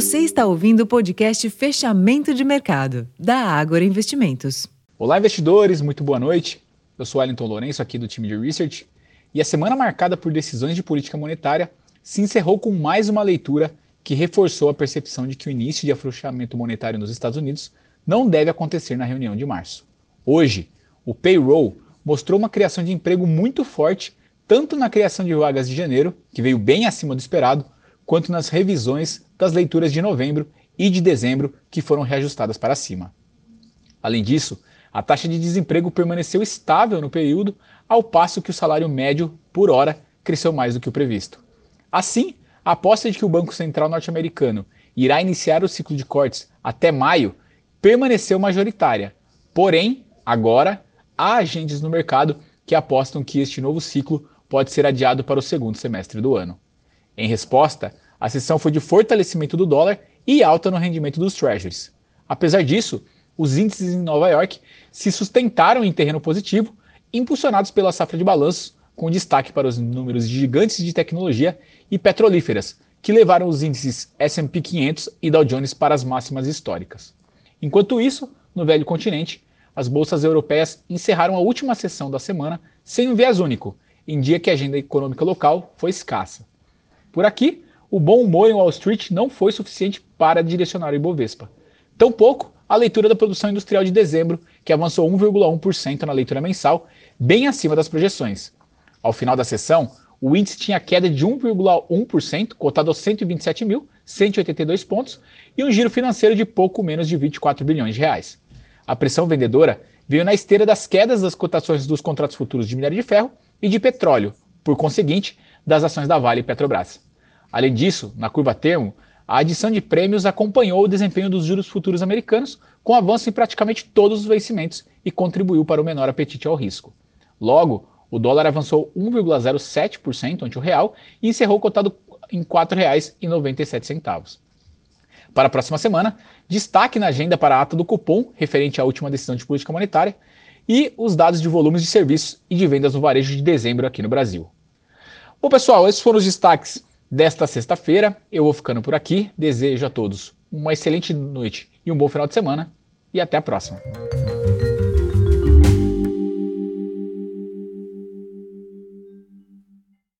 Você está ouvindo o podcast Fechamento de Mercado, da Ágora Investimentos. Olá, investidores, muito boa noite. Eu sou Wellington Lourenço, aqui do time de Research, e a semana marcada por decisões de política monetária se encerrou com mais uma leitura que reforçou a percepção de que o início de afrouxamento monetário nos Estados Unidos não deve acontecer na reunião de março. Hoje, o payroll mostrou uma criação de emprego muito forte, tanto na criação de vagas de janeiro, que veio bem acima do esperado, quanto nas revisões das leituras de novembro e de dezembro, que foram reajustadas para cima. Além disso, a taxa de desemprego permaneceu estável no período, ao passo que o salário médio por hora cresceu mais do que o previsto. Assim, a aposta de que o Banco Central norte-americano irá iniciar o ciclo de cortes até maio permaneceu majoritária. Porém, agora há agentes no mercado que apostam que este novo ciclo pode ser adiado para o segundo semestre do ano. Em resposta, a sessão foi de fortalecimento do dólar e alta no rendimento dos treasuries. Apesar disso, os índices em Nova York se sustentaram em terreno positivo, impulsionados pela safra de balanços, com destaque para os números gigantes de tecnologia e petrolíferas, que levaram os índices S&P 500 e Dow Jones para as máximas históricas. Enquanto isso, no velho continente, as bolsas europeias encerraram a última sessão da semana sem um viés único, em dia que a agenda econômica local foi escassa. Por aqui, o bom humor em Wall Street não foi suficiente para direcionar o Ibovespa. Tampouco a leitura da produção industrial de dezembro, que avançou 1,1% na leitura mensal, bem acima das projeções. Ao final da sessão, o índice tinha queda de 1,1%, cotado aos 127.182 pontos, e um giro financeiro de pouco menos de 24 bilhões de reais. A pressão vendedora veio na esteira das quedas das cotações dos contratos futuros de minério de ferro e de petróleo, por conseguinte, das ações da Vale e Petrobras. Além disso, na curva termo, a adição de prêmios acompanhou o desempenho dos juros futuros americanos, com avanço em praticamente todos os vencimentos e contribuiu para o menor apetite ao risco. Logo, o dólar avançou 1,07% ante o real e encerrou cotado em R$ 4,97. Para a próxima semana, destaque na agenda para a ata do cupom, referente à última decisão de política monetária, e os dados de volumes de serviços e de vendas no varejo de dezembro aqui no Brasil. Bom, pessoal, esses foram os destaques desta sexta-feira. Eu vou ficando por aqui. Desejo a todos uma excelente noite e um bom final de semana. E até a próxima.